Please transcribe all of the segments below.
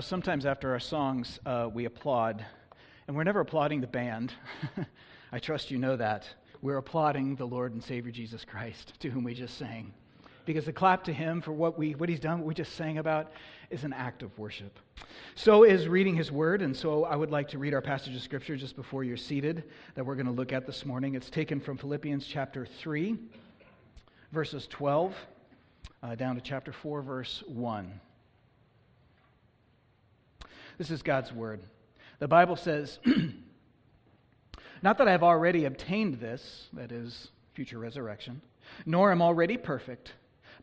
Sometimes after our songs, uh, we applaud, and we're never applauding the band. I trust you know that. We're applauding the Lord and Savior Jesus Christ, to whom we just sang. Because the clap to Him for what, we, what He's done, what we just sang about, is an act of worship. So is reading His Word, and so I would like to read our passage of Scripture just before you're seated that we're going to look at this morning. It's taken from Philippians chapter 3, verses 12, uh, down to chapter 4, verse 1. This is God's word. The Bible says, Not that I have already obtained this, that is, future resurrection, nor am already perfect,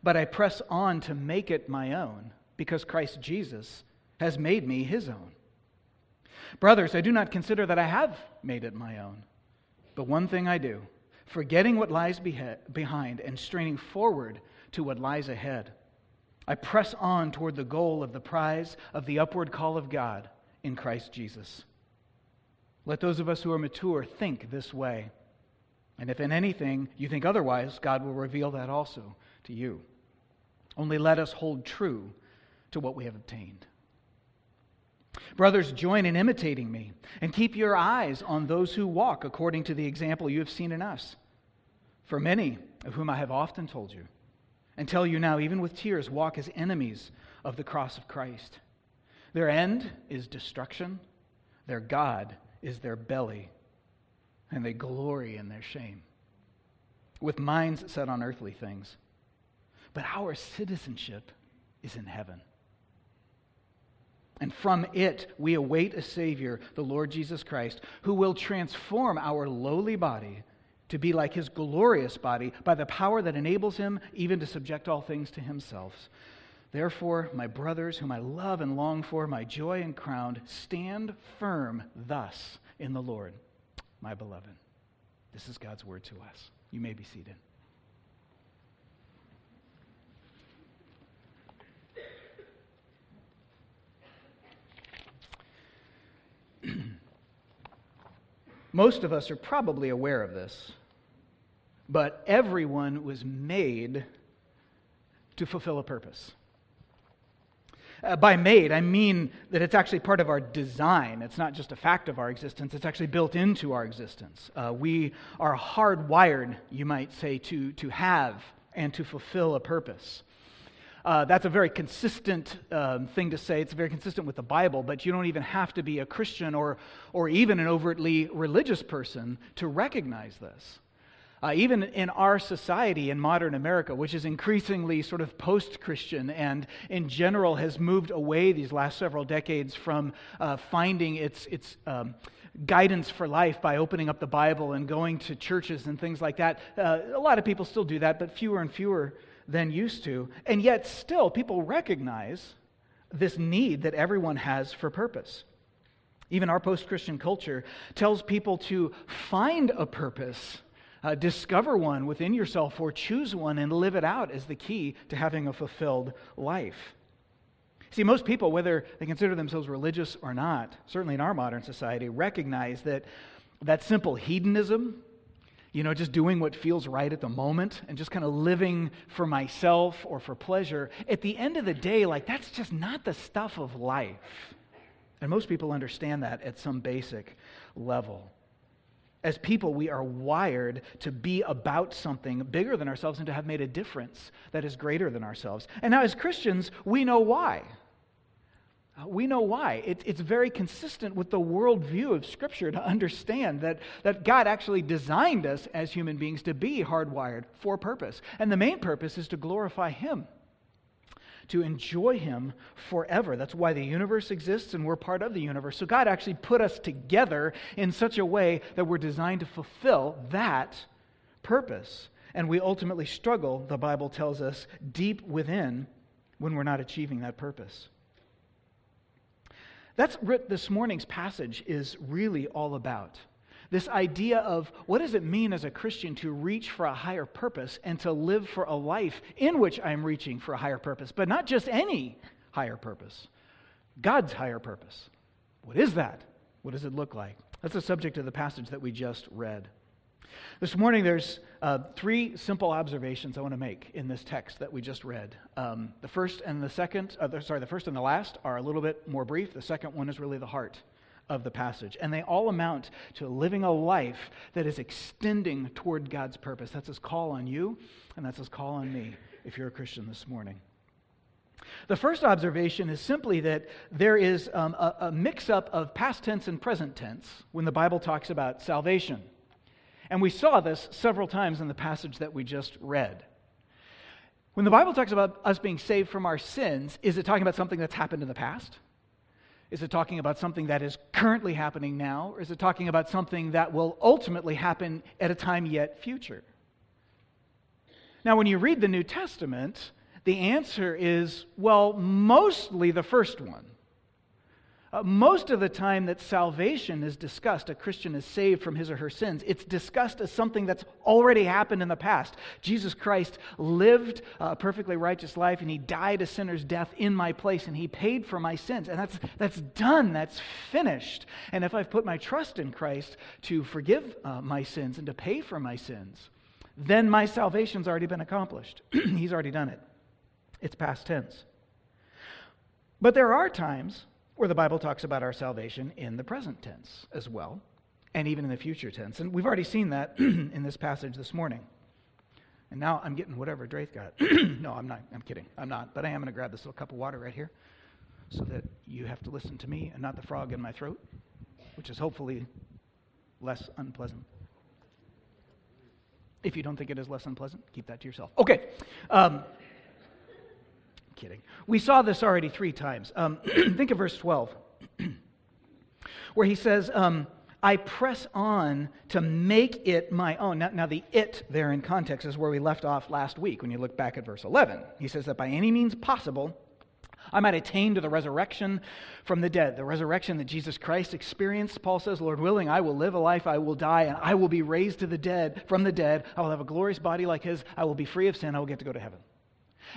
but I press on to make it my own, because Christ Jesus has made me his own. Brothers, I do not consider that I have made it my own, but one thing I do, forgetting what lies behind and straining forward to what lies ahead. I press on toward the goal of the prize of the upward call of God in Christ Jesus. Let those of us who are mature think this way. And if in anything you think otherwise, God will reveal that also to you. Only let us hold true to what we have obtained. Brothers, join in imitating me and keep your eyes on those who walk according to the example you have seen in us. For many of whom I have often told you, and tell you now, even with tears, walk as enemies of the cross of Christ. Their end is destruction, their God is their belly, and they glory in their shame, with minds set on earthly things. But our citizenship is in heaven. And from it we await a Savior, the Lord Jesus Christ, who will transform our lowly body to be like his glorious body by the power that enables him even to subject all things to himself. Therefore, my brothers, whom I love and long for, my joy and crown, stand firm thus in the Lord, my beloved. This is God's word to us. You may be seated. Most of us are probably aware of this, but everyone was made to fulfill a purpose. Uh, by made, I mean that it's actually part of our design. It's not just a fact of our existence, it's actually built into our existence. Uh, we are hardwired, you might say, to, to have and to fulfill a purpose. Uh, that's a very consistent um, thing to say. It's very consistent with the Bible, but you don't even have to be a Christian or, or even an overtly religious person to recognize this. Uh, even in our society in modern America, which is increasingly sort of post Christian and in general has moved away these last several decades from uh, finding its, its um, guidance for life by opening up the Bible and going to churches and things like that. Uh, a lot of people still do that, but fewer and fewer than used to. And yet, still, people recognize this need that everyone has for purpose. Even our post Christian culture tells people to find a purpose, uh, discover one within yourself, or choose one and live it out is the key to having a fulfilled life. See, most people, whether they consider themselves religious or not, certainly in our modern society, recognize that that simple hedonism, you know, just doing what feels right at the moment and just kind of living for myself or for pleasure, at the end of the day, like that's just not the stuff of life. And most people understand that at some basic level. As people, we are wired to be about something bigger than ourselves and to have made a difference that is greater than ourselves. And now, as Christians, we know why. Uh, we know why. It, it's very consistent with the worldview of Scripture to understand that, that God actually designed us as human beings to be hardwired for purpose. And the main purpose is to glorify Him, to enjoy Him forever. That's why the universe exists and we're part of the universe. So God actually put us together in such a way that we're designed to fulfill that purpose. And we ultimately struggle, the Bible tells us, deep within when we're not achieving that purpose. That's what this morning's passage is really all about. This idea of what does it mean as a Christian to reach for a higher purpose and to live for a life in which I'm reaching for a higher purpose, but not just any higher purpose, God's higher purpose. What is that? What does it look like? That's the subject of the passage that we just read. This morning, there's uh, three simple observations I want to make in this text that we just read. Um, the first and the second, uh, sorry, the first and the last are a little bit more brief. The second one is really the heart of the passage. And they all amount to living a life that is extending toward God's purpose. That's his call on you, and that's his call on me if you're a Christian this morning. The first observation is simply that there is um, a, a mix up of past tense and present tense when the Bible talks about salvation. And we saw this several times in the passage that we just read. When the Bible talks about us being saved from our sins, is it talking about something that's happened in the past? Is it talking about something that is currently happening now? Or is it talking about something that will ultimately happen at a time yet future? Now, when you read the New Testament, the answer is, well, mostly the first one. Uh, most of the time that salvation is discussed, a Christian is saved from his or her sins, it's discussed as something that's already happened in the past. Jesus Christ lived a perfectly righteous life and he died a sinner's death in my place and he paid for my sins. And that's, that's done, that's finished. And if I've put my trust in Christ to forgive uh, my sins and to pay for my sins, then my salvation's already been accomplished. He's already done it. It's past tense. But there are times where the Bible talks about our salvation in the present tense as well, and even in the future tense. And we've already seen that in this passage this morning. And now I'm getting whatever Draith got. no, I'm not. I'm kidding. I'm not. But I am going to grab this little cup of water right here so that you have to listen to me and not the frog in my throat, which is hopefully less unpleasant. If you don't think it is less unpleasant, keep that to yourself. Okay. Um, kidding. We saw this already three times. Um, think of verse 12, where he says, um, I press on to make it my own. Now, now, the it there in context is where we left off last week when you look back at verse 11. He says that by any means possible, I might attain to the resurrection from the dead, the resurrection that Jesus Christ experienced. Paul says, Lord willing, I will live a life, I will die, and I will be raised to the dead from the dead. I will have a glorious body like his. I will be free of sin. I will get to go to heaven.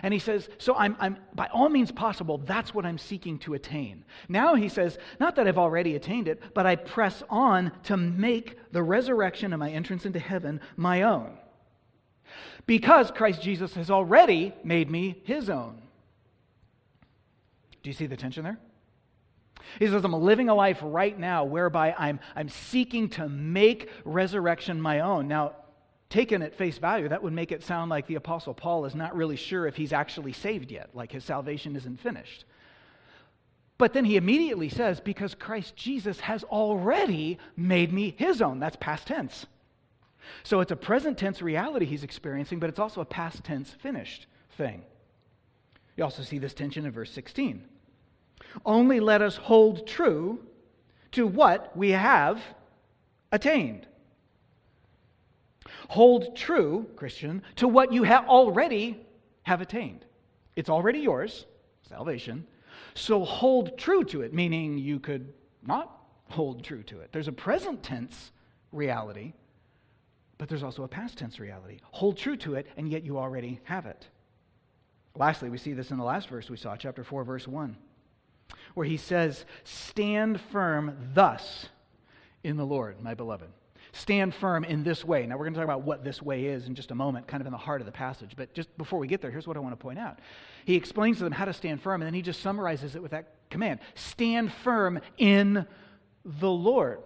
And he says, So I'm, I'm, by all means possible, that's what I'm seeking to attain. Now he says, Not that I've already attained it, but I press on to make the resurrection and my entrance into heaven my own. Because Christ Jesus has already made me his own. Do you see the tension there? He says, I'm living a life right now whereby I'm, I'm seeking to make resurrection my own. Now, taken at face value, that would make it sound like the Apostle Paul is not really sure if he's actually saved yet, like his salvation isn't finished. But then he immediately says, Because Christ Jesus has already made me his own. That's past tense. So it's a present tense reality he's experiencing, but it's also a past tense finished thing. You also see this tension in verse 16. Only let us hold true to what we have attained. Hold true, Christian, to what you ha- already have attained. It's already yours, salvation. So hold true to it, meaning you could not hold true to it. There's a present tense reality, but there's also a past tense reality. Hold true to it, and yet you already have it. Lastly, we see this in the last verse we saw, chapter 4, verse 1, where he says, Stand firm thus in the Lord, my beloved. Stand firm in this way. Now, we're going to talk about what this way is in just a moment, kind of in the heart of the passage. But just before we get there, here's what I want to point out. He explains to them how to stand firm, and then he just summarizes it with that command Stand firm in the Lord.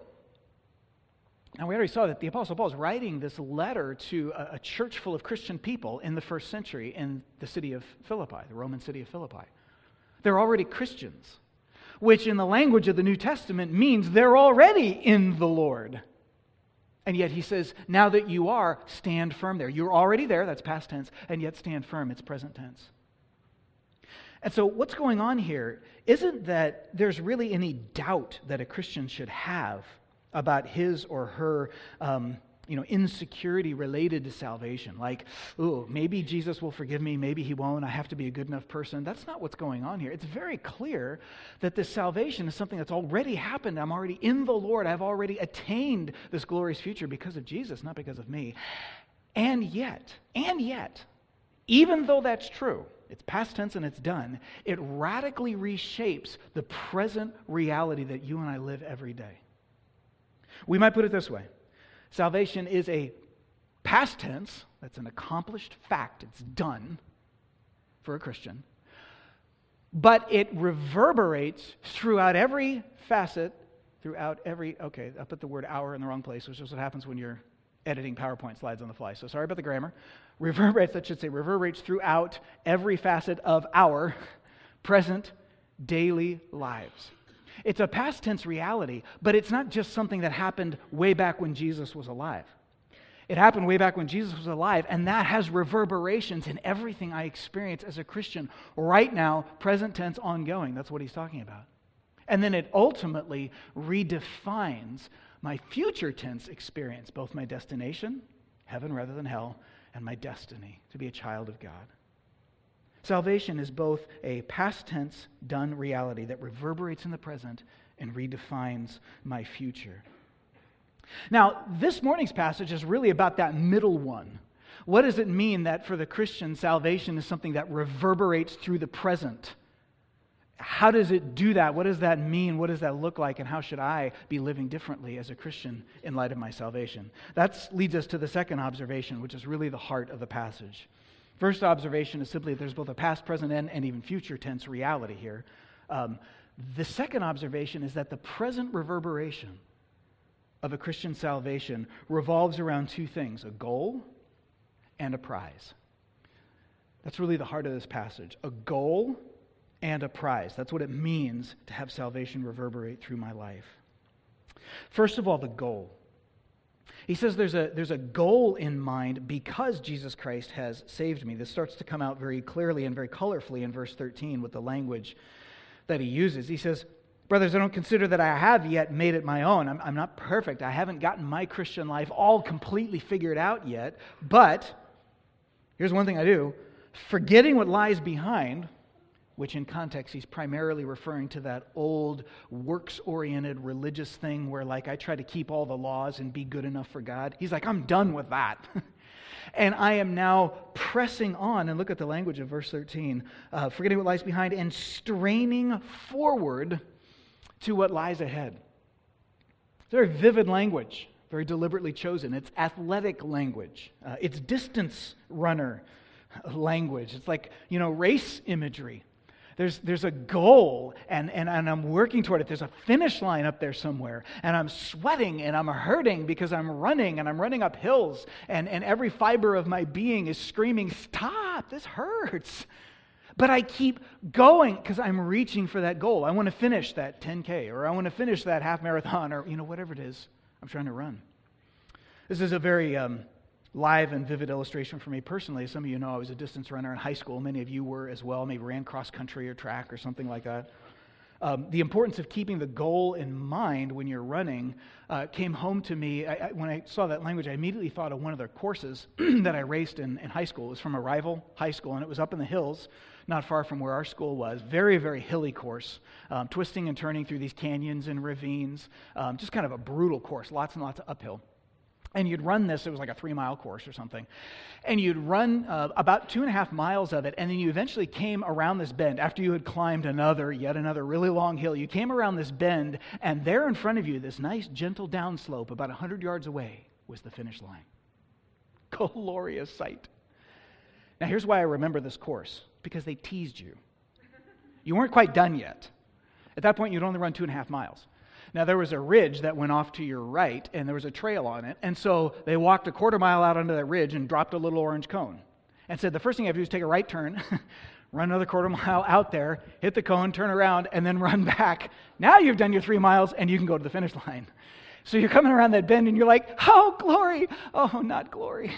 Now, we already saw that the Apostle Paul is writing this letter to a, a church full of Christian people in the first century in the city of Philippi, the Roman city of Philippi. They're already Christians, which in the language of the New Testament means they're already in the Lord. And yet he says, now that you are, stand firm there. You're already there, that's past tense, and yet stand firm, it's present tense. And so, what's going on here isn't that there's really any doubt that a Christian should have about his or her um, you know, insecurity related to salvation. Like, oh, maybe Jesus will forgive me, maybe he won't. I have to be a good enough person. That's not what's going on here. It's very clear that this salvation is something that's already happened. I'm already in the Lord. I've already attained this glorious future because of Jesus, not because of me. And yet, and yet, even though that's true, it's past tense and it's done, it radically reshapes the present reality that you and I live every day. We might put it this way Salvation is a past tense, that's an accomplished fact, it's done for a Christian, but it reverberates throughout every facet, throughout every, okay, I put the word hour in the wrong place, which is what happens when you're editing PowerPoint slides on the fly. So sorry about the grammar. Reverberates, that should say, reverberates throughout every facet of our present daily lives. It's a past tense reality, but it's not just something that happened way back when Jesus was alive. It happened way back when Jesus was alive, and that has reverberations in everything I experience as a Christian right now, present tense, ongoing. That's what he's talking about. And then it ultimately redefines my future tense experience, both my destination, heaven rather than hell, and my destiny to be a child of God. Salvation is both a past tense done reality that reverberates in the present and redefines my future. Now, this morning's passage is really about that middle one. What does it mean that for the Christian, salvation is something that reverberates through the present? How does it do that? What does that mean? What does that look like? And how should I be living differently as a Christian in light of my salvation? That leads us to the second observation, which is really the heart of the passage. First observation is simply that there's both a past, present, and, and even future tense reality here. Um, the second observation is that the present reverberation of a Christian salvation revolves around two things a goal and a prize. That's really the heart of this passage. A goal and a prize. That's what it means to have salvation reverberate through my life. First of all, the goal. He says there's a, there's a goal in mind because Jesus Christ has saved me. This starts to come out very clearly and very colorfully in verse 13 with the language that he uses. He says, Brothers, I don't consider that I have yet made it my own. I'm, I'm not perfect. I haven't gotten my Christian life all completely figured out yet. But here's one thing I do forgetting what lies behind which in context he's primarily referring to that old works oriented religious thing where, like, I try to keep all the laws and be good enough for God. He's like, I'm done with that. and I am now pressing on, and look at the language of verse 13, uh, forgetting what lies behind and straining forward to what lies ahead. Very vivid language, very deliberately chosen. It's athletic language, uh, it's distance runner language. It's like, you know, race imagery. There's, there's a goal, and, and, and I'm working toward it. There's a finish line up there somewhere, and I'm sweating and I'm hurting because I'm running and I'm running up hills, and, and every fiber of my being is screaming, Stop, this hurts. But I keep going because I'm reaching for that goal. I want to finish that 10K, or I want to finish that half marathon, or you know, whatever it is I'm trying to run. This is a very um, live and vivid illustration for me personally. Some of you know I was a distance runner in high school. Many of you were as well, maybe ran cross country or track or something like that. Um, the importance of keeping the goal in mind when you're running uh, came home to me. I, I, when I saw that language, I immediately thought of one of the courses that I raced in, in high school. It was from a rival high school, and it was up in the hills, not far from where our school was. Very, very hilly course, um, twisting and turning through these canyons and ravines. Um, just kind of a brutal course, lots and lots of uphill. And you'd run this, it was like a three mile course or something. And you'd run uh, about two and a half miles of it, and then you eventually came around this bend after you had climbed another, yet another really long hill. You came around this bend, and there in front of you, this nice, gentle downslope, about 100 yards away, was the finish line. Glorious sight. Now, here's why I remember this course because they teased you. You weren't quite done yet. At that point, you'd only run two and a half miles. Now, there was a ridge that went off to your right, and there was a trail on it. And so they walked a quarter mile out onto that ridge and dropped a little orange cone and said, The first thing you have to do is take a right turn, run another quarter mile out there, hit the cone, turn around, and then run back. Now you've done your three miles, and you can go to the finish line. So you're coming around that bend, and you're like, Oh, glory! Oh, not glory.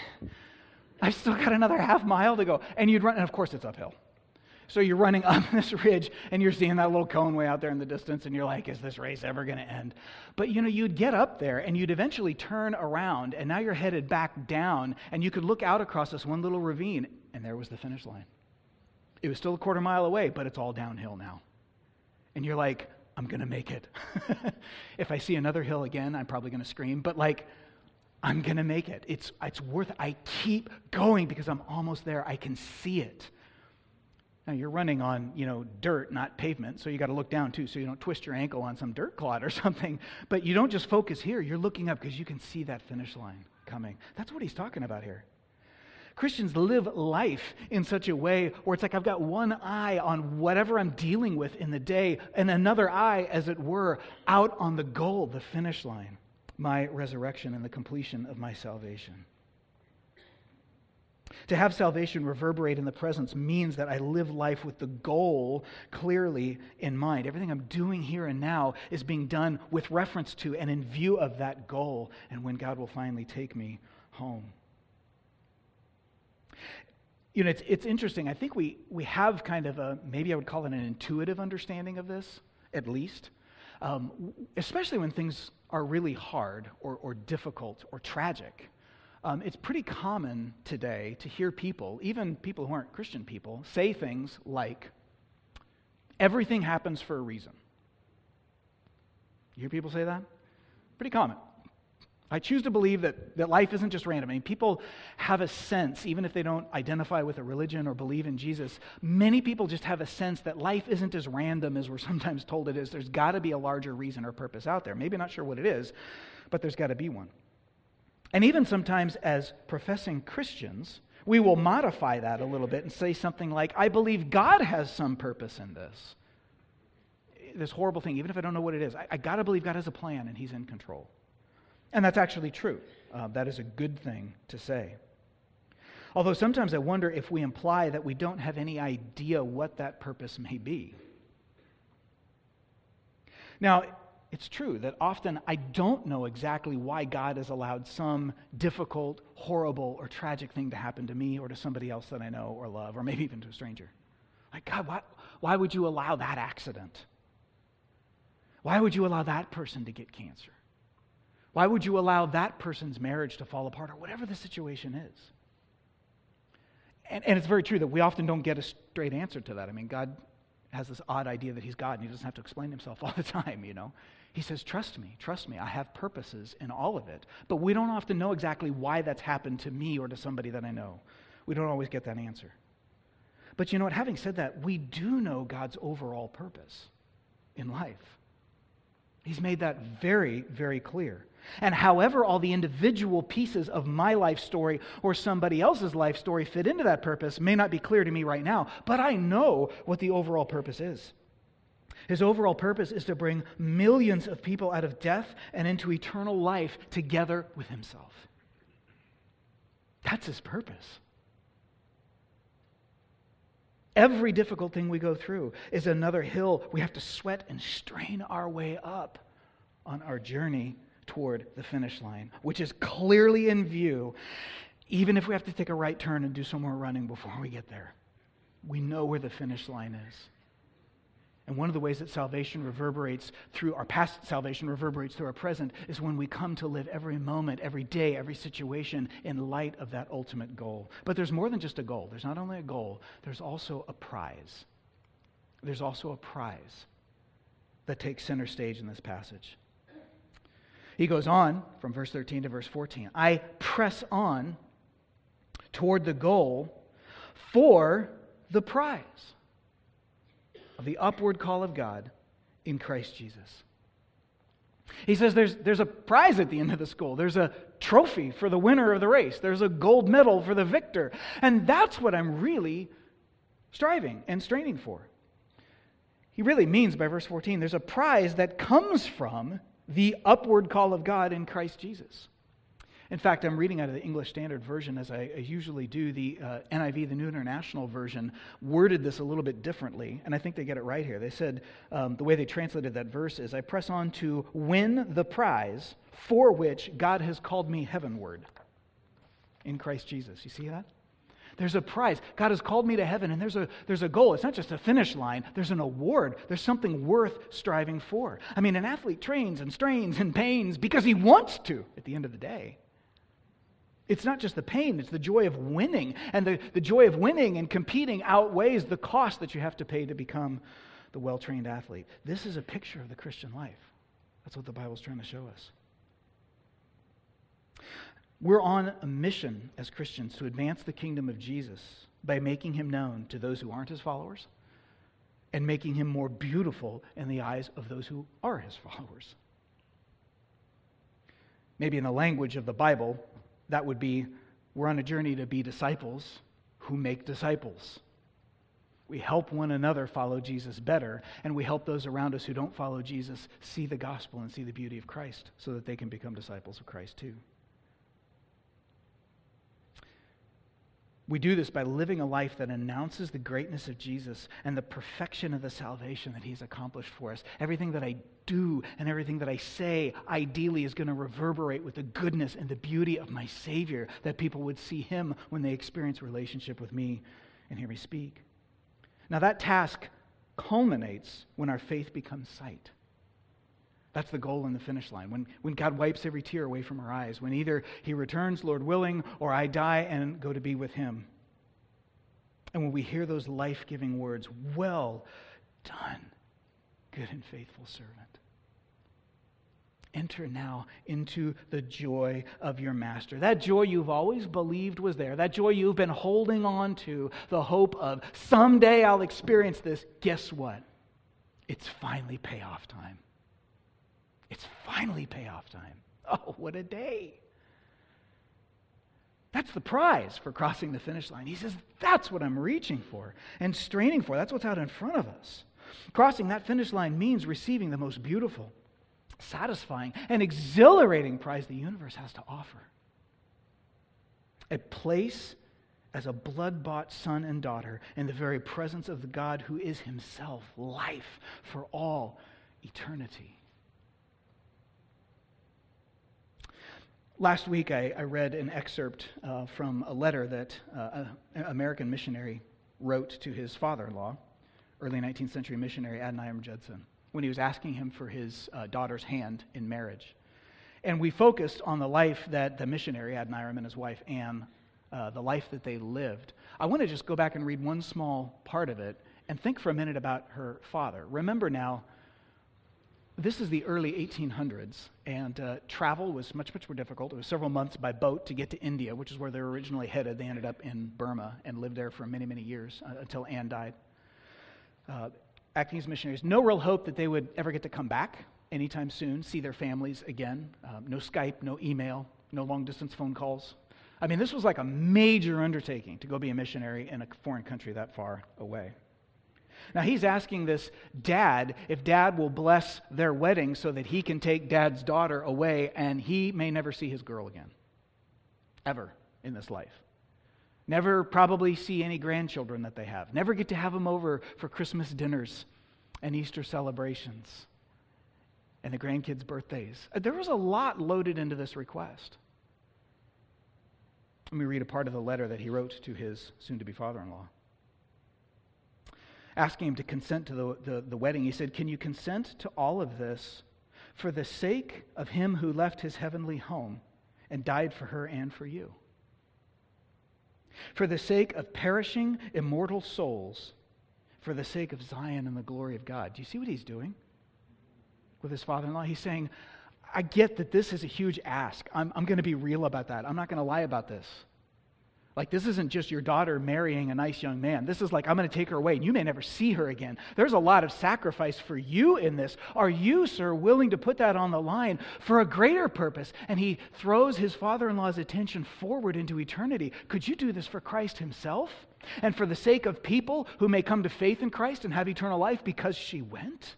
I've still got another half mile to go. And you'd run, and of course it's uphill. So you're running up this ridge and you're seeing that little cone way out there in the distance and you're like, is this race ever going to end? But you know, you'd get up there and you'd eventually turn around and now you're headed back down and you could look out across this one little ravine and there was the finish line. It was still a quarter mile away, but it's all downhill now. And you're like, I'm going to make it. if I see another hill again, I'm probably going to scream, but like, I'm going to make it. It's, it's worth it. I keep going because I'm almost there. I can see it. Now you're running on, you know, dirt, not pavement, so you got to look down too, so you don't twist your ankle on some dirt clot or something. But you don't just focus here; you're looking up because you can see that finish line. coming. That's what he's talking about here. Christians live life in such a way where it's like I've got one eye on whatever I'm dealing with in the day, and another eye, as it were, out on the goal, the finish line, my resurrection and the completion of my salvation. To have salvation reverberate in the presence means that I live life with the goal clearly in mind. Everything I'm doing here and now is being done with reference to and in view of that goal and when God will finally take me home. You know, it's, it's interesting. I think we, we have kind of a, maybe I would call it an intuitive understanding of this, at least, um, especially when things are really hard or, or difficult or tragic. Um, it's pretty common today to hear people, even people who aren't Christian people, say things like, everything happens for a reason. You hear people say that? Pretty common. I choose to believe that, that life isn't just random. I mean, people have a sense, even if they don't identify with a religion or believe in Jesus, many people just have a sense that life isn't as random as we're sometimes told it is. There's got to be a larger reason or purpose out there. Maybe not sure what it is, but there's got to be one. And even sometimes, as professing Christians, we will modify that a little bit and say something like, I believe God has some purpose in this. This horrible thing, even if I don't know what it is, I, I got to believe God has a plan and He's in control. And that's actually true. Uh, that is a good thing to say. Although sometimes I wonder if we imply that we don't have any idea what that purpose may be. Now, it's true that often I don't know exactly why God has allowed some difficult, horrible, or tragic thing to happen to me or to somebody else that I know or love, or maybe even to a stranger. Like, God, why, why would you allow that accident? Why would you allow that person to get cancer? Why would you allow that person's marriage to fall apart or whatever the situation is? And, and it's very true that we often don't get a straight answer to that. I mean, God has this odd idea that he's God and he doesn't have to explain himself all the time, you know. He says, Trust me, trust me. I have purposes in all of it. But we don't often know exactly why that's happened to me or to somebody that I know. We don't always get that answer. But you know what? Having said that, we do know God's overall purpose in life. He's made that very, very clear. And however, all the individual pieces of my life story or somebody else's life story fit into that purpose may not be clear to me right now, but I know what the overall purpose is. His overall purpose is to bring millions of people out of death and into eternal life together with himself. That's his purpose. Every difficult thing we go through is another hill we have to sweat and strain our way up on our journey toward the finish line, which is clearly in view, even if we have to take a right turn and do some more running before we get there. We know where the finish line is. And one of the ways that salvation reverberates through our past salvation reverberates through our present is when we come to live every moment, every day, every situation in light of that ultimate goal. But there's more than just a goal. There's not only a goal, there's also a prize. There's also a prize that takes center stage in this passage. He goes on from verse 13 to verse 14. I press on toward the goal for the prize of the upward call of God in Christ Jesus. He says there's, there's a prize at the end of the school. There's a trophy for the winner of the race. There's a gold medal for the victor. And that's what I'm really striving and straining for. He really means by verse 14 there's a prize that comes from the upward call of God in Christ Jesus. In fact, I'm reading out of the English Standard Version as I, usually do. The uh, NIV, the New International Version, worded this a little bit differently, and I think they get it right here. They said um, the way they translated that verse is I press on to win the prize for which God has called me heavenward in Christ Jesus. You see that? There's a prize. God has called me to heaven, and there's a, there's a goal. It's not just a finish line, there's an award. There's something worth striving for. I mean, an athlete trains and strains and pains because he wants to at the end of the day. It's not just the pain, it's the joy of winning. And the, the joy of winning and competing outweighs the cost that you have to pay to become the well trained athlete. This is a picture of the Christian life. That's what the Bible's trying to show us. We're on a mission as Christians to advance the kingdom of Jesus by making him known to those who aren't his followers and making him more beautiful in the eyes of those who are his followers. Maybe in the language of the Bible, that would be we're on a journey to be disciples who make disciples. We help one another follow Jesus better, and we help those around us who don't follow Jesus see the gospel and see the beauty of Christ so that they can become disciples of Christ too. We do this by living a life that announces the greatness of Jesus and the perfection of the salvation that He's accomplished for us. Everything that I do and everything that I say, ideally, is going to reverberate with the goodness and the beauty of my Savior, that people would see Him when they experience relationship with me and hear me speak. Now, that task culminates when our faith becomes sight. That's the goal and the finish line. When, when God wipes every tear away from our eyes, when either He returns, Lord willing, or I die and go to be with Him. And when we hear those life giving words, well done, good and faithful servant. Enter now into the joy of your master. That joy you've always believed was there, that joy you've been holding on to, the hope of someday I'll experience this. Guess what? It's finally payoff time. It's finally payoff time. Oh, what a day. That's the prize for crossing the finish line. He says, That's what I'm reaching for and straining for. That's what's out in front of us. Crossing that finish line means receiving the most beautiful, satisfying, and exhilarating prize the universe has to offer a place as a blood bought son and daughter in the very presence of the God who is himself life for all eternity. Last week, I, I read an excerpt uh, from a letter that uh, an American missionary wrote to his father in law, early 19th century missionary Adoniram Judson, when he was asking him for his uh, daughter's hand in marriage. And we focused on the life that the missionary, Adoniram, and his wife, Anne, uh, the life that they lived. I want to just go back and read one small part of it and think for a minute about her father. Remember now, this is the early 1800s, and uh, travel was much, much more difficult. It was several months by boat to get to India, which is where they were originally headed. They ended up in Burma and lived there for many, many years uh, until Anne died. Uh, acting as missionaries, no real hope that they would ever get to come back anytime soon, see their families again. Um, no Skype, no email, no long distance phone calls. I mean, this was like a major undertaking to go be a missionary in a foreign country that far away. Now he's asking this dad if dad will bless their wedding so that he can take dad's daughter away and he may never see his girl again. Ever in this life. Never probably see any grandchildren that they have. Never get to have them over for Christmas dinners and Easter celebrations and the grandkids' birthdays. Uh, there was a lot loaded into this request. Let me read a part of the letter that he wrote to his soon to be father in law asking him to consent to the, the, the, wedding, he said, Can you consent to all of this for the sake of him who left his heavenly home and died for her and for you? For the sake of perishing immortal souls, for the sake of Zion and the glory of God. Do you see what he's doing with his father in law? He's saying, I get that this is a huge ask. I'm, I'm going to be real about that. I'm not going to lie about this. Like, this isn't just your daughter marrying a nice young man. This is like, I'm going to take her away, and you may never see her again. There's a lot of sacrifice for you in this. Are you, sir, willing to put that on the line for a greater purpose? And he throws his father in law's attention forward into eternity. Could you do this for Christ himself? And for the sake of people who may come to faith in Christ and have eternal life because she went?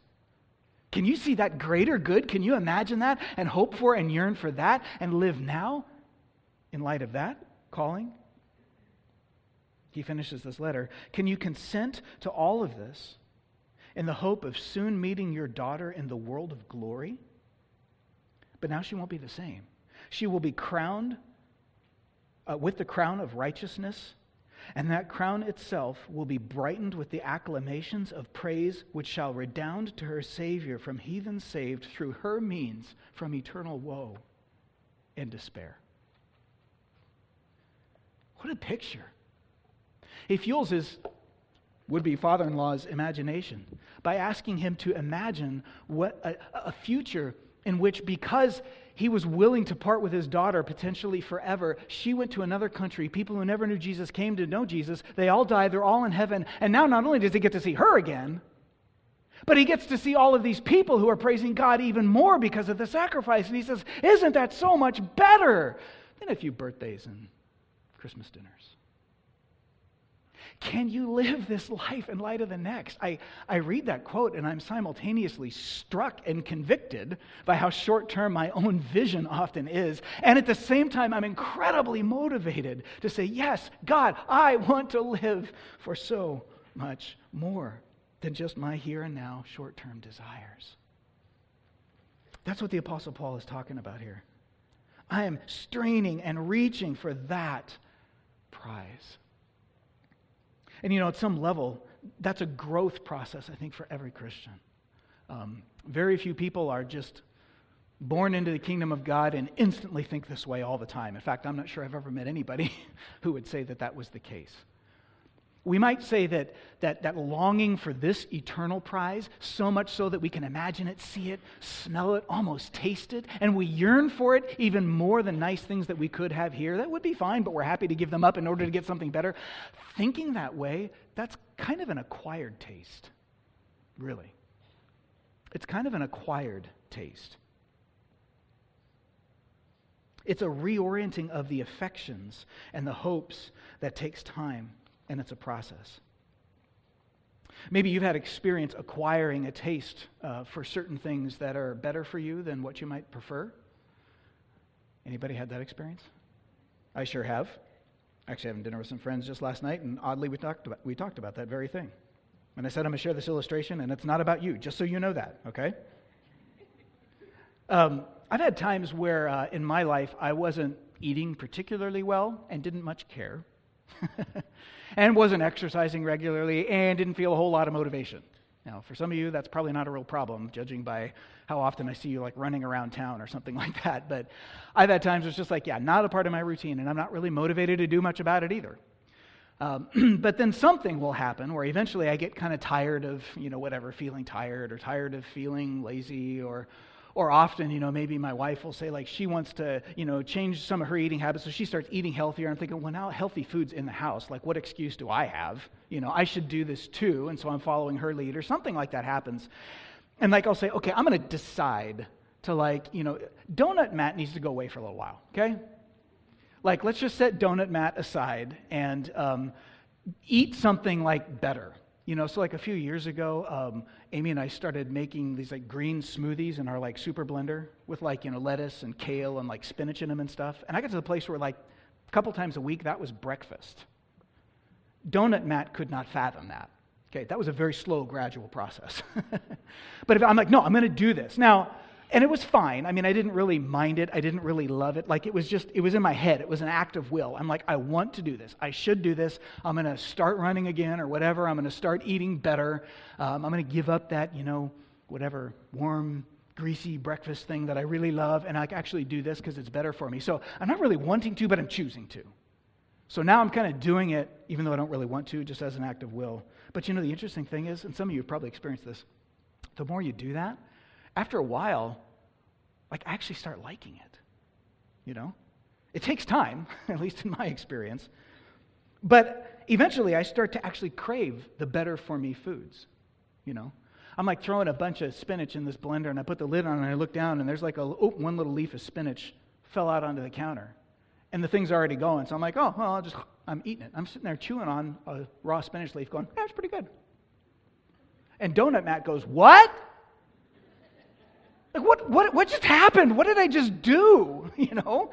Can you see that greater good? Can you imagine that and hope for and yearn for that and live now in light of that calling? He finishes this letter, Can you consent to all of this in the hope of soon meeting your daughter in the world of glory? But now she won't be the same. She will be crowned uh, with the crown of righteousness, and that crown itself will be brightened with the acclamations of praise which shall redound to her Savior from heathens saved through her means from eternal woe and despair. What a picture. He fuels his would be father in law's imagination by asking him to imagine what a, a, future in which, because he was willing to part with his daughter potentially forever, she went to another country. People who never knew Jesus came to know Jesus. They all died, they're all in heaven. And now, not only does he get to see her again, but he gets to see all of these people who are praising God even more because of the sacrifice. And he says, Isn't that so much better? than a few birthdays and Christmas dinners. Can you live this life in light of the next? I, I read that quote and I'm simultaneously struck and convicted by how short term my own vision often is. And at the same time, I'm incredibly motivated to say, Yes, God, I want to live for so much more than just my here and now short term desires. That's what the Apostle Paul is talking about here. I am straining and reaching for that prize. And you know, at some level, that's a growth process, I think, for every Christian. Um, very few people are just born into the kingdom of God and instantly think this way all the time. In fact, I'm not sure I've ever met anybody who would say that that was the case. We might say that, that that longing for this eternal prize, so much so that we can imagine it, see it, smell it, almost taste it, and we yearn for it even more than nice things that we could have here, that would be fine, but we're happy to give them up in order to get something better. Thinking that way, that's kind of an acquired taste, really. It's kind of an acquired taste. It's a reorienting of the affections and the hopes that takes time and it's a process. Maybe you've had experience acquiring a taste uh, for certain things that are better for you than what you might prefer. Anybody had that experience? I sure have. Actually, having dinner with some friends just last night, and oddly, we talked about, we talked about that very thing. And I said I'm going to share this illustration, and it's not about you, just so you know that, okay? Um, I've had times where uh, in my life I wasn't eating particularly well and didn't much care. and wasn't exercising regularly and didn't feel a whole lot of motivation. Now, for some of you, that's probably not a real problem, judging by how often I see you like running around town or something like that. But I've had times it's just like, yeah, not a part of my routine, and I'm not really motivated to do much about it either. Um, but then something will happen where eventually I get kind of tired of, you know, whatever, feeling tired or tired of feeling lazy or or often, you know, maybe my wife will say, like, she wants to, you know, change some of her eating habits, so she starts eating healthier. I'm thinking, well, now healthy food's in the house. Like, what excuse do I have? You know, I should do this too, and so I'm following her lead, or something like that happens. And, like, I'll say, okay, I'm going to decide to, like, you know, Donut Matt needs to go away for a little while, okay? Like, let's just set Donut Matt aside and um, eat something, like, better you know, so like a few years ago, um, Amy and I started making these like green smoothies in our like super blender with like, you know, lettuce and kale and like spinach in them and stuff. And I got to the place where like a couple times a week, that was breakfast. Donut Matt could not fathom that. Okay, that was a very slow, gradual process. but if I'm like, no, I'm going to do this. Now, and it was fine. I mean, I didn't really mind it. I didn't really love it. Like, it was just, it was in my head. It was an act of will. I'm like, I want to do this. I should do this. I'm going to start running again or whatever. I'm going to start eating better. Um, I'm going to give up that, you know, whatever warm, greasy breakfast thing that I really love. And I actually do this because it's better for me. So I'm not really wanting to, but I'm choosing to. So now I'm kind of doing it, even though I don't really want to, just as an act of will. But you know, the interesting thing is, and some of you have probably experienced this, the more you do that, after a while, like I actually start liking it. You know? It takes time, at least in my experience. But eventually I start to actually crave the better for me foods. You know? I'm like throwing a bunch of spinach in this blender and I put the lid on and I look down and there's like a oh, one little leaf of spinach fell out onto the counter. And the thing's already going. So I'm like, oh, well, I'll just, I'm eating it. I'm sitting there chewing on a raw spinach leaf going, it's pretty good. And Donut Matt goes, what? Like, what, what, what just happened? What did I just do? You know?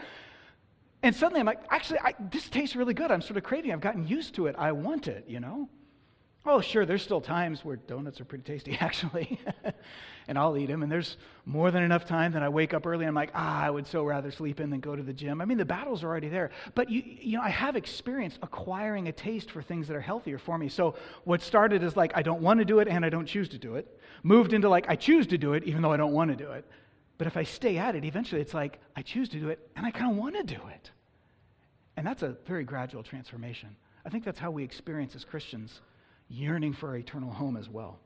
And suddenly I'm like, actually, I, this tastes really good. I'm sort of craving. I've gotten used to it. I want it, you know? Oh, sure, there's still times where donuts are pretty tasty, actually. and I'll eat them. And there's more than enough time that I wake up early and I'm like, ah, I would so rather sleep in than go to the gym. I mean, the battles are already there. But, you, you know, I have experienced acquiring a taste for things that are healthier for me. So what started as like, I don't want to do it and I don't choose to do it, moved into like, I choose to do it even though I don't want to do it. But if I stay at it, eventually it's like, I choose to do it and I kind of want to do it. And that's a very gradual transformation. I think that's how we experience as Christians yearning for our eternal home as well.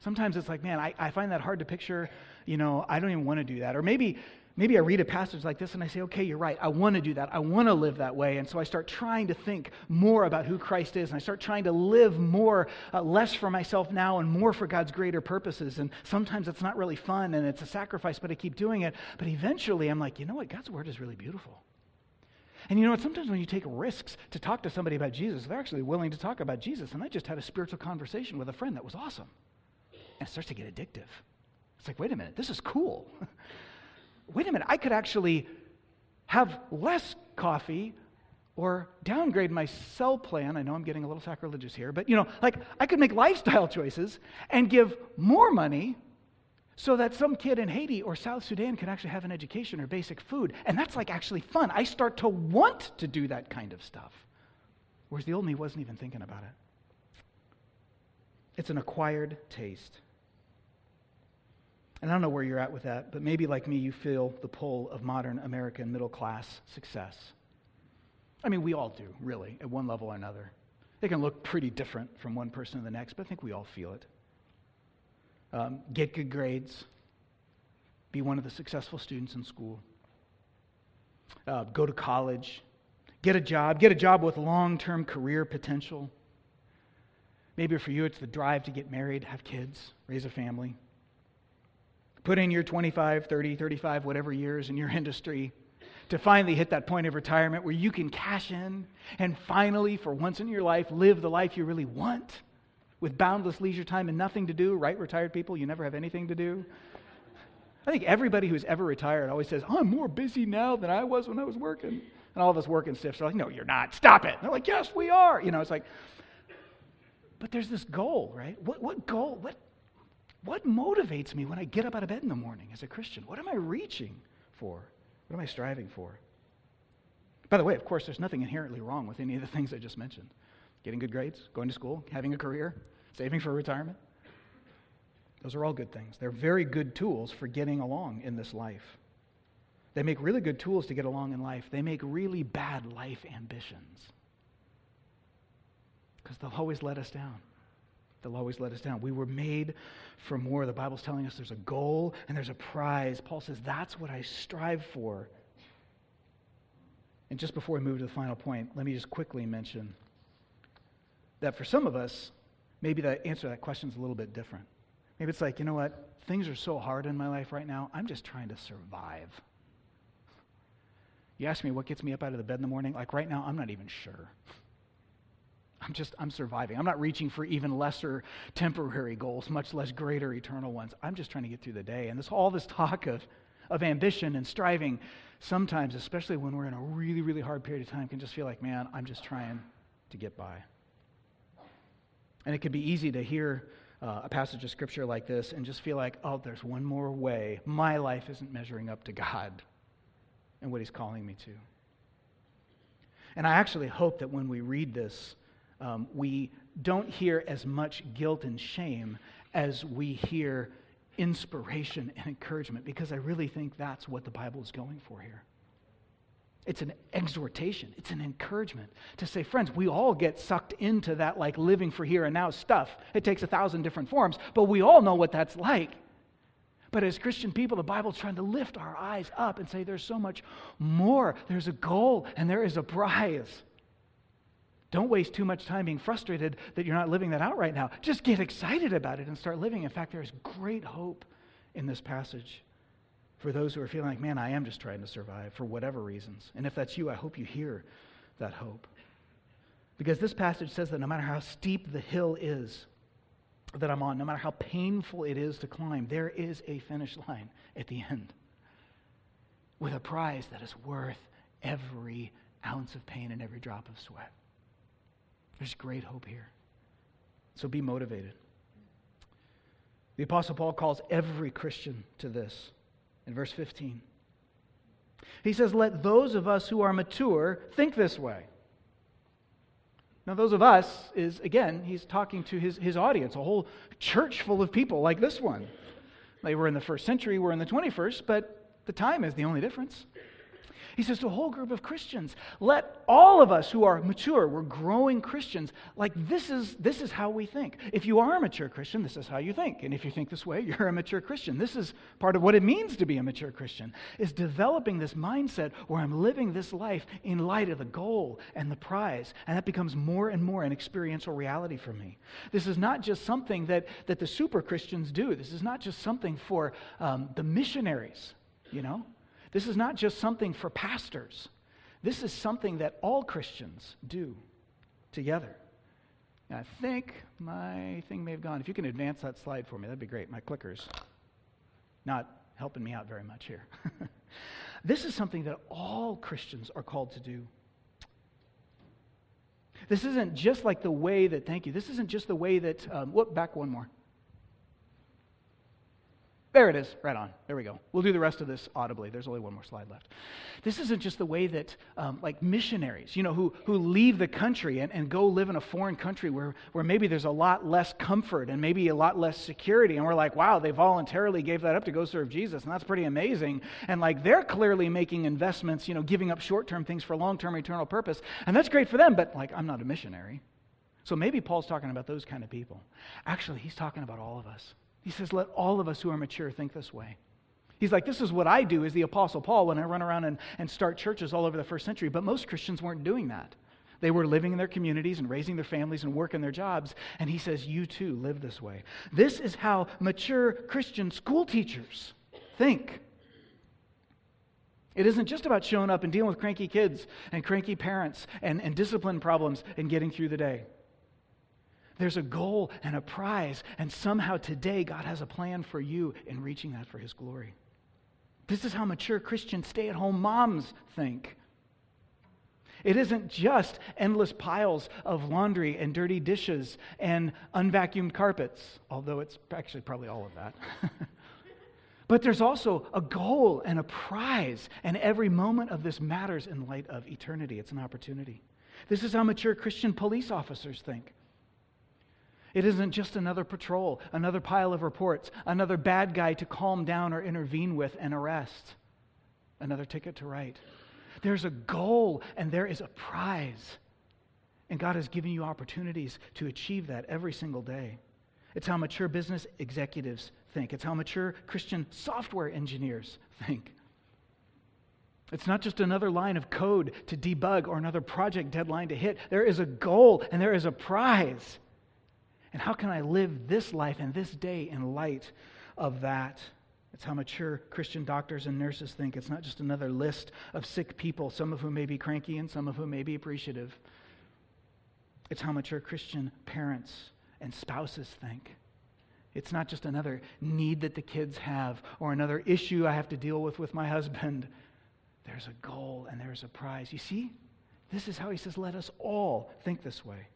Sometimes it's like, man, I, I find that hard to picture. You know, I don't even want to do that. Or maybe, maybe I read a passage like this and I say, okay, you're right. I want to do that. I want to live that way. And so I start trying to think more about who Christ is. And I start trying to live more, uh, less for myself now and more for God's greater purposes. And sometimes it's not really fun and it's a sacrifice, but I keep doing it. But eventually I'm like, you know what? God's word is really beautiful. And you know what? Sometimes when you take risks to talk to somebody about Jesus, they're actually willing to talk about Jesus. And I just had a spiritual conversation with a friend that was awesome. And it starts to get addictive. It's like, wait a minute, this is cool. wait a minute, I could actually have less coffee or downgrade my cell plan. I know I'm getting a little sacrilegious here, but you know, like I could make lifestyle choices and give more money so that some kid in Haiti or South Sudan can actually have an education or basic food. And that's like actually fun. I start to want to do that kind of stuff. Whereas the old me wasn't even thinking about it. It's an acquired taste. And I don't know where you're at with that, but maybe like me, you feel the pull of modern American middle class success. I mean, we all do, really, at one level or another. It can look pretty different from one person to the next, but I think we all feel it. Um, get good grades, be one of the successful students in school, uh, go to college, get a job, get a job with long term career potential. Maybe for you, it's the drive to get married, have kids, raise a family. Put in your 25, 30, 35, whatever years in your industry to finally hit that point of retirement where you can cash in and finally, for once in your life, live the life you really want with boundless leisure time and nothing to do, right? Retired people, you never have anything to do. I think everybody who's ever retired always says, I'm more busy now than I was when I was working. And all of us working stiffs are like, no, you're not. Stop it. And they're like, yes, we are. You know, it's like, but there's this goal, right? What, what goal? What, what motivates me when I get up out of bed in the morning as a Christian? What am I reaching for? What am I striving for? By the way, of course, there's nothing inherently wrong with any of the things I just mentioned getting good grades, going to school, having a career, saving for retirement. Those are all good things. They're very good tools for getting along in this life. They make really good tools to get along in life. They make really bad life ambitions because they'll always let us down. They'll always let us down. We were made for more. The Bible's telling us there's a goal and there's a prize. Paul says, That's what I strive for. And just before we move to the final point, let me just quickly mention that for some of us, maybe the answer to that question is a little bit different. Maybe it's like, you know what? Things are so hard in my life right now, I'm just trying to survive. You ask me what gets me up out of the bed in the morning? Like right now, I'm not even sure. I'm just, I'm surviving. I'm not reaching for even lesser temporary goals, much less greater eternal ones. I'm just trying to get through the day. And this all this talk of, of ambition and striving, sometimes, especially when we're in a really, really hard period of time, can just feel like, man, I'm just trying to get by. And it can be easy to hear uh, a passage of scripture like this and just feel like, oh, there's one more way. My life isn't measuring up to God and what He's calling me to. And I actually hope that when we read this, um, we don't hear as much guilt and shame as we hear inspiration and encouragement, because I really think that's what the Bible is going for here. It's an exhortation, it's an encouragement to say, friends, we all get sucked into that like living for here and now stuff. It takes a thousand different forms, but we all know what that's like. But as Christian people, the Bible's trying to lift our eyes up and say there's so much more. There's a goal and there is a prize. Don't waste too much time being frustrated that you're not living that out right now. Just get excited about it and start living. In fact, there's great hope in this passage for those who are feeling like, man, I am just trying to survive for whatever reasons. And if that's you, I hope you hear that hope. Because this passage says that no matter how steep the hill is that I'm on, no matter how painful it is to climb, there is a finish line at the end with a prize that is worth every ounce of pain and every drop of sweat. There's great hope here. So be motivated. The Apostle Paul calls every Christian to this in verse 15. He says, Let those of us who are mature think this way. Now, those of us is, again, he's talking to his, his audience, a whole church full of people like this one. They were in the first century, we're in the 21st, but the time is the only difference. He says to a whole group of Christians, let all of us who are mature, we're growing Christians, like this is, this is how we think. If you are a mature Christian, this is how you think. And if you think this way, you're a mature Christian. This is part of what it means to be a mature Christian, is developing this mindset where I'm living this life in light of the goal and the prize. And that becomes more and more an experiential reality for me. This is not just something that, that the super Christians do. This is not just something for um, the missionaries, you know? This is not just something for pastors. This is something that all Christians do together. And I think my thing may have gone. If you can advance that slide for me, that'd be great. My clicker's not helping me out very much here. this is something that all Christians are called to do. This isn't just like the way that, thank you, this isn't just the way that, um, whoop, back one more. There it is, right on. There we go. We'll do the rest of this audibly. There's only one more slide left. This isn't just the way that, um, like missionaries, you know, who, who leave the country and, and go live in a foreign country where, where maybe there's a lot less comfort and maybe a lot less security. And we're like, wow, they voluntarily gave that up to go serve Jesus. And that's pretty amazing. And like they're clearly making investments, you know, giving up short term things for long term eternal purpose. And that's great for them, but like, I'm not a missionary. So maybe Paul's talking about those kind of people. Actually, he's talking about all of us. He says, let all of us who are mature think this way. He's like, this is what I do as the Apostle Paul when I run around and, and start churches all over the first century. But most Christians weren't doing that. They were living in their communities and raising their families and working their jobs. And he says, You too live this way. This is how mature Christian school teachers think. It isn't just about showing up and dealing with cranky kids and cranky parents and, and discipline problems and getting through the day. There's a goal and a prize, and somehow today God has a plan for you in reaching that for His glory. This is how mature Christian stay at home moms think. It isn't just endless piles of laundry and dirty dishes and unvacuumed carpets, although it's actually probably all of that. but there's also a goal and a prize, and every moment of this matters in light of eternity. It's an opportunity. This is how mature Christian police officers think. It isn't just another patrol, another pile of reports, another bad guy to calm down or intervene with and arrest, another ticket to write. There's a goal and there is a prize. And God has given you opportunities to achieve that every single day. It's how mature business executives think, it's how mature Christian software engineers think. It's not just another line of code to debug or another project deadline to hit. There is a goal and there is a prize. And how can I live this life and this day in light of that? It's how mature Christian doctors and nurses think. It's not just another list of sick people, some of whom may be cranky and some of whom may be appreciative. It's how mature Christian parents and spouses think. It's not just another need that the kids have or another issue I have to deal with with my husband. There's a goal and there's a prize. You see? This is how he says, let us all think this way.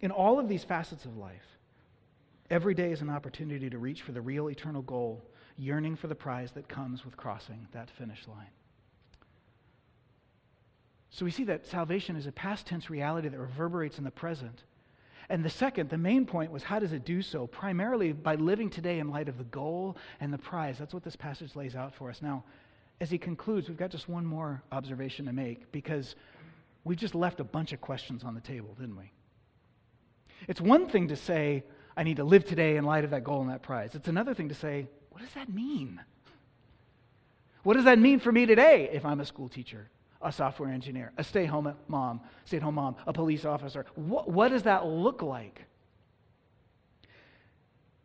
In all of these facets of life, Every day is an opportunity to reach for the real eternal goal, yearning for the prize that comes with crossing that finish line. So we see that salvation is a past tense reality that reverberates in the present. And the second, the main point was how does it do so? Primarily by living today in light of the goal and the prize. That's what this passage lays out for us. Now, as he concludes, we've got just one more observation to make because we just left a bunch of questions on the table, didn't we? It's one thing to say, I need to live today in light of that goal and that prize. It's another thing to say, what does that mean? What does that mean for me today if I'm a school teacher, a software engineer, a stay home mom, stay at home mom, a police officer? What, what does that look like?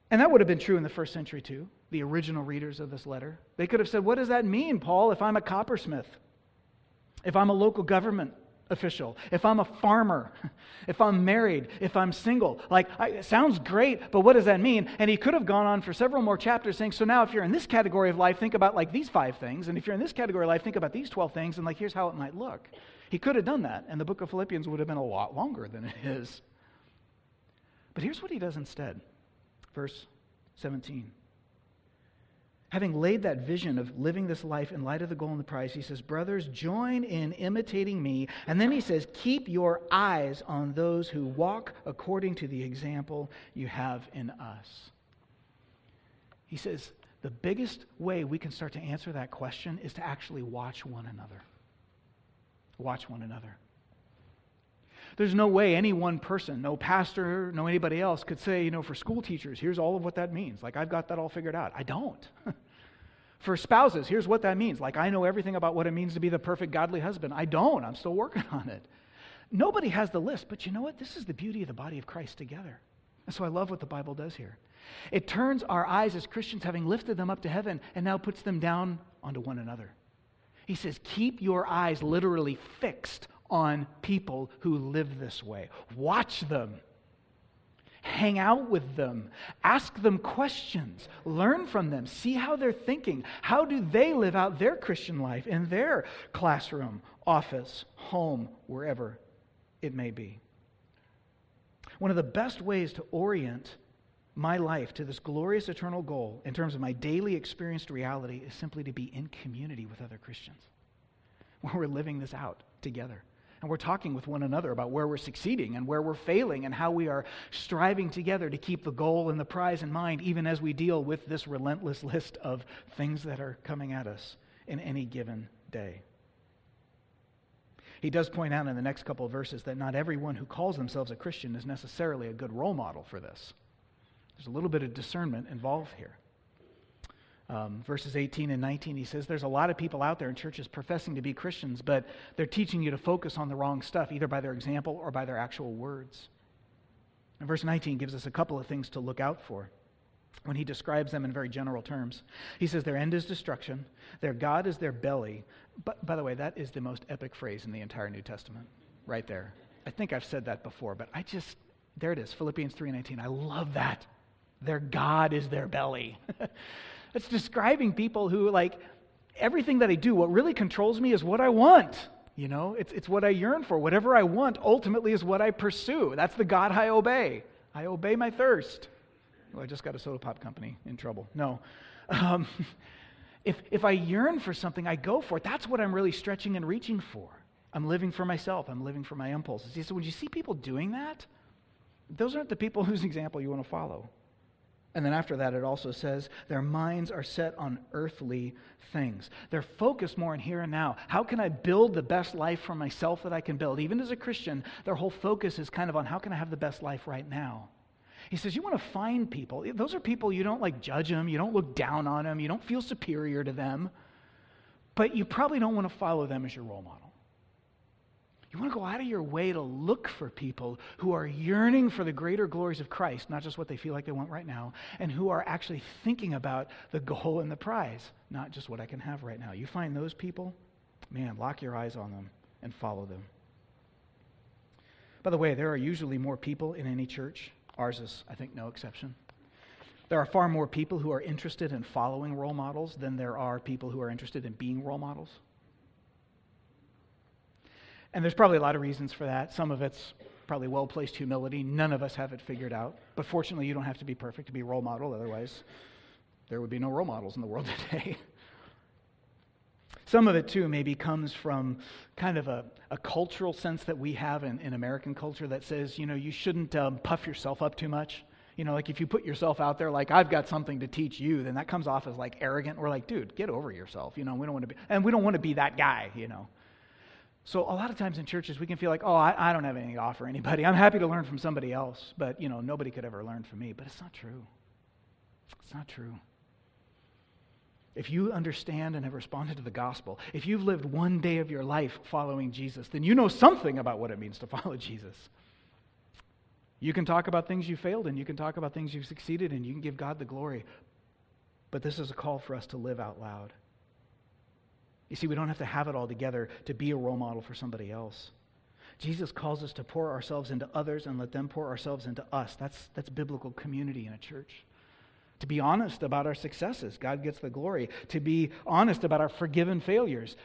And that would have been true in the first century too, the original readers of this letter. They could have said, What does that mean, Paul, if I'm a coppersmith? If I'm a local government official, if I'm a farmer, if I'm married, if I'm single. Like, I, it sounds great, but what does that mean? And he could have gone on for several more chapters saying, so now if you're in this category of life, think about like these five things. And if you're in this category of life, think about these 12 things. And like, here's how it might look. He could have done that, and the book of Philippians would have been a lot longer than it is. But here's what he does instead. Verse 17 having laid that vision of living this life in light of the goal and the prize, he says, Brothers, join in imitating me. And then he says, Keep your eyes on those who walk according to the example you have in us. He says, The biggest way we can start to answer that question is to actually watch one another. Watch one another. There's no way any one person, no pastor, no anybody else could say, you know, for school teachers, here's all of what that means. Like, I've got that all figured out. I don't. for spouses, here's what that means. Like, I know everything about what it means to be the perfect godly husband. I don't. I'm still working on it. Nobody has the list, but you know what? This is the beauty of the body of Christ together. And so I love what the Bible does here. It turns our eyes as Christians, having lifted them up to heaven, and now puts them down onto one another. He says, keep your eyes literally fixed on people who live this way. Watch them. Hang out with them. Ask them questions. Learn from them. See how they're thinking. How do they live out their Christian life in their classroom, office, home, wherever it may be? One of the best ways to orient my life to this glorious eternal goal in terms of my daily experienced reality is simply to be in community with other Christians where we're living this out together. And we're talking with one another about where we're succeeding and where we're failing and how we are striving together to keep the goal and the prize in mind, even as we deal with this relentless list of things that are coming at us in any given day. He does point out in the next couple of verses that not everyone who calls themselves a Christian is necessarily a good role model for this. There's a little bit of discernment involved here. Um, verses 18 and 19, he says, There's a lot of people out there in churches professing to be Christians, but they're teaching you to focus on the wrong stuff, either by their example or by their actual words. And verse 19 gives us a couple of things to look out for when he describes them in very general terms. He says, Their end is destruction, their God is their belly. But by the way, that is the most epic phrase in the entire New Testament, right there. I think I've said that before, but I just, there it is, Philippians 3:19. I love that. Their God is their belly. It's describing people who, like, everything that I do, what really controls me is what I want. You know, it's, it's what I yearn for. Whatever I want ultimately is what I pursue. That's the God I obey. I obey my thirst. Oh, I just got a soda pop company in trouble. No. Um, if, if I yearn for something, I go for it. That's what I'm really stretching and reaching for. I'm living for myself, I'm living for my impulses. So when you see people doing that, those aren't the people whose example you want to follow. And then after that, it also says their minds are set on earthly things. They're focused more on here and now. How can I build the best life for myself that I can build? Even as a Christian, their whole focus is kind of on how can I have the best life right now? He says, You want to find people. Those are people you don't like judge them, you don't look down on them, you don't feel superior to them, but you probably don't want to follow them as your role model. You want to go out of your way to look for people who are yearning for the greater glories of Christ, not just what they feel like they want right now, and who are actually thinking about the goal and the prize, not just what I can have right now. You find those people, man, lock your eyes on them and follow them. By the way, there are usually more people in any church. Ours is, I think, no exception. There are far more people who are interested in following role models than there are people who are interested in being role models. And there's probably a lot of reasons for that. Some of it's probably well placed humility. None of us have it figured out. But fortunately, you don't have to be perfect to be a role model. Otherwise, there would be no role models in the world today. Some of it, too, maybe comes from kind of a, a cultural sense that we have in, in American culture that says, you know, you shouldn't um, puff yourself up too much. You know, like if you put yourself out there like, I've got something to teach you, then that comes off as like arrogant. We're like, dude, get over yourself. You know, we don't want to be, and we don't want to be that guy, you know. So a lot of times in churches, we can feel like, oh, I, I, don't have anything to offer anybody. I'm happy to learn from somebody else, but you know, nobody could ever learn from me. But it's not true. It's not true. If you understand and have responded to the gospel, if you've lived one day of your life following Jesus, then you know something about what it means to follow Jesus. You can talk about things you failed in, you can talk about things you've succeeded in, you can give God the glory. But this is a call for us to live out loud. You see, we don't have to have it all together to be a role model for somebody else. Jesus calls us to pour ourselves into others and let them pour ourselves into us. That's, that's biblical community in a church. To be honest about our successes, God gets the glory. To be honest about our forgiven failures,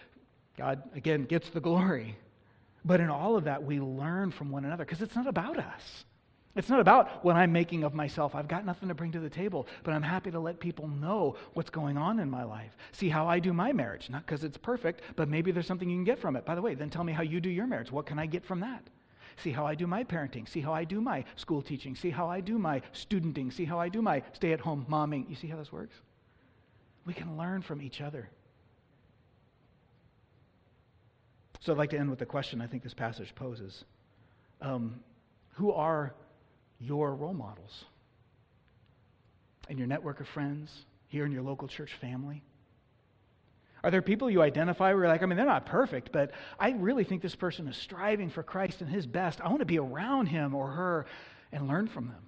God, again, gets the glory. But in all of that, we learn from one another because it's not about us. It's not about what I'm making of myself. I've got nothing to bring to the table, but I'm happy to let people know what's going on in my life. See how I do my marriage. Not because it's perfect, but maybe there's something you can get from it. By the way, then tell me how you do your marriage. What can I get from that? See how I do my parenting. See how I do my school teaching. See how I do my studenting. See how I do my stay at home momming. You see how this works? We can learn from each other. So I'd like to end with the question I think this passage poses um, Who are your role models in your network of friends, here in your local church family? Are there people you identify where you're like, I mean, they're not perfect, but I really think this person is striving for Christ and his best. I want to be around him or her and learn from them.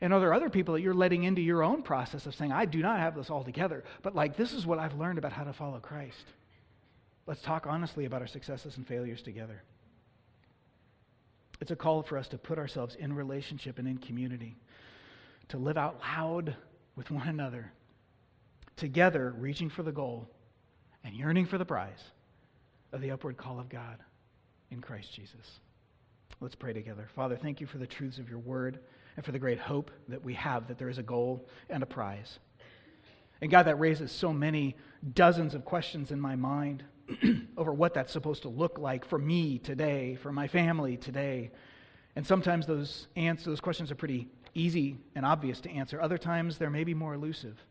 And are there other people that you're letting into your own process of saying, I do not have this all together, but like this is what I've learned about how to follow Christ? Let's talk honestly about our successes and failures together. It's a call for us to put ourselves in relationship and in community, to live out loud with one another, together reaching for the goal and yearning for the prize of the upward call of God in Christ Jesus. Let's pray together. Father, thank you for the truths of your word and for the great hope that we have that there is a goal and a prize. And God, that raises so many dozens of questions in my mind over what that's supposed to look like for me today, for my family today. And sometimes those answers, those questions are pretty easy and obvious to answer. Other times they're maybe more elusive.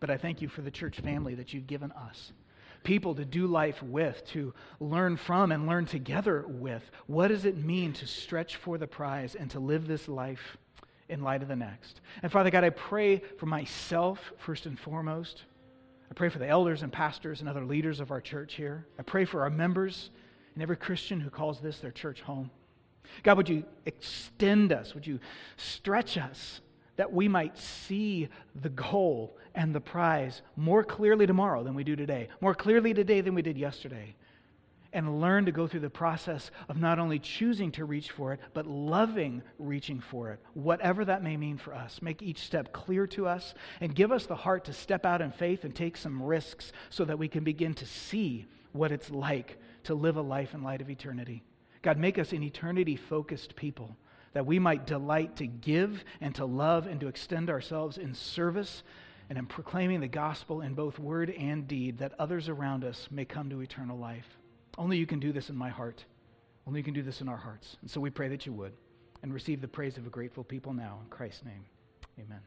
But I thank you for the church family that you've given us. People to do life with, to learn from and learn together with. What does it mean to stretch for the prize and to live this life in light of the next? And Father God, I pray for myself first and foremost. I pray for the elders and pastors and other leaders of our church here. I pray for our members and every Christian who calls this their church home. God, would you extend us? Would you stretch us that we might see the goal and the prize more clearly tomorrow than we do today, more clearly today than we did yesterday, and learn to go through the process of not only choosing to reach for it, but loving reaching for it, whatever that may mean for us. Make each step clear to us and give us the heart to step out in faith and take some risks so that we can begin to see what it's like to live a life in light of eternity. God, make us an eternity focused people that we might delight to give and to love and to extend ourselves in service and in proclaiming the gospel in both word and deed, that others around us may come to eternal life. Only you can do this in my heart. Only you can do this in our hearts. And so we pray that you would and receive the praise of a grateful people now. In Christ's name, amen.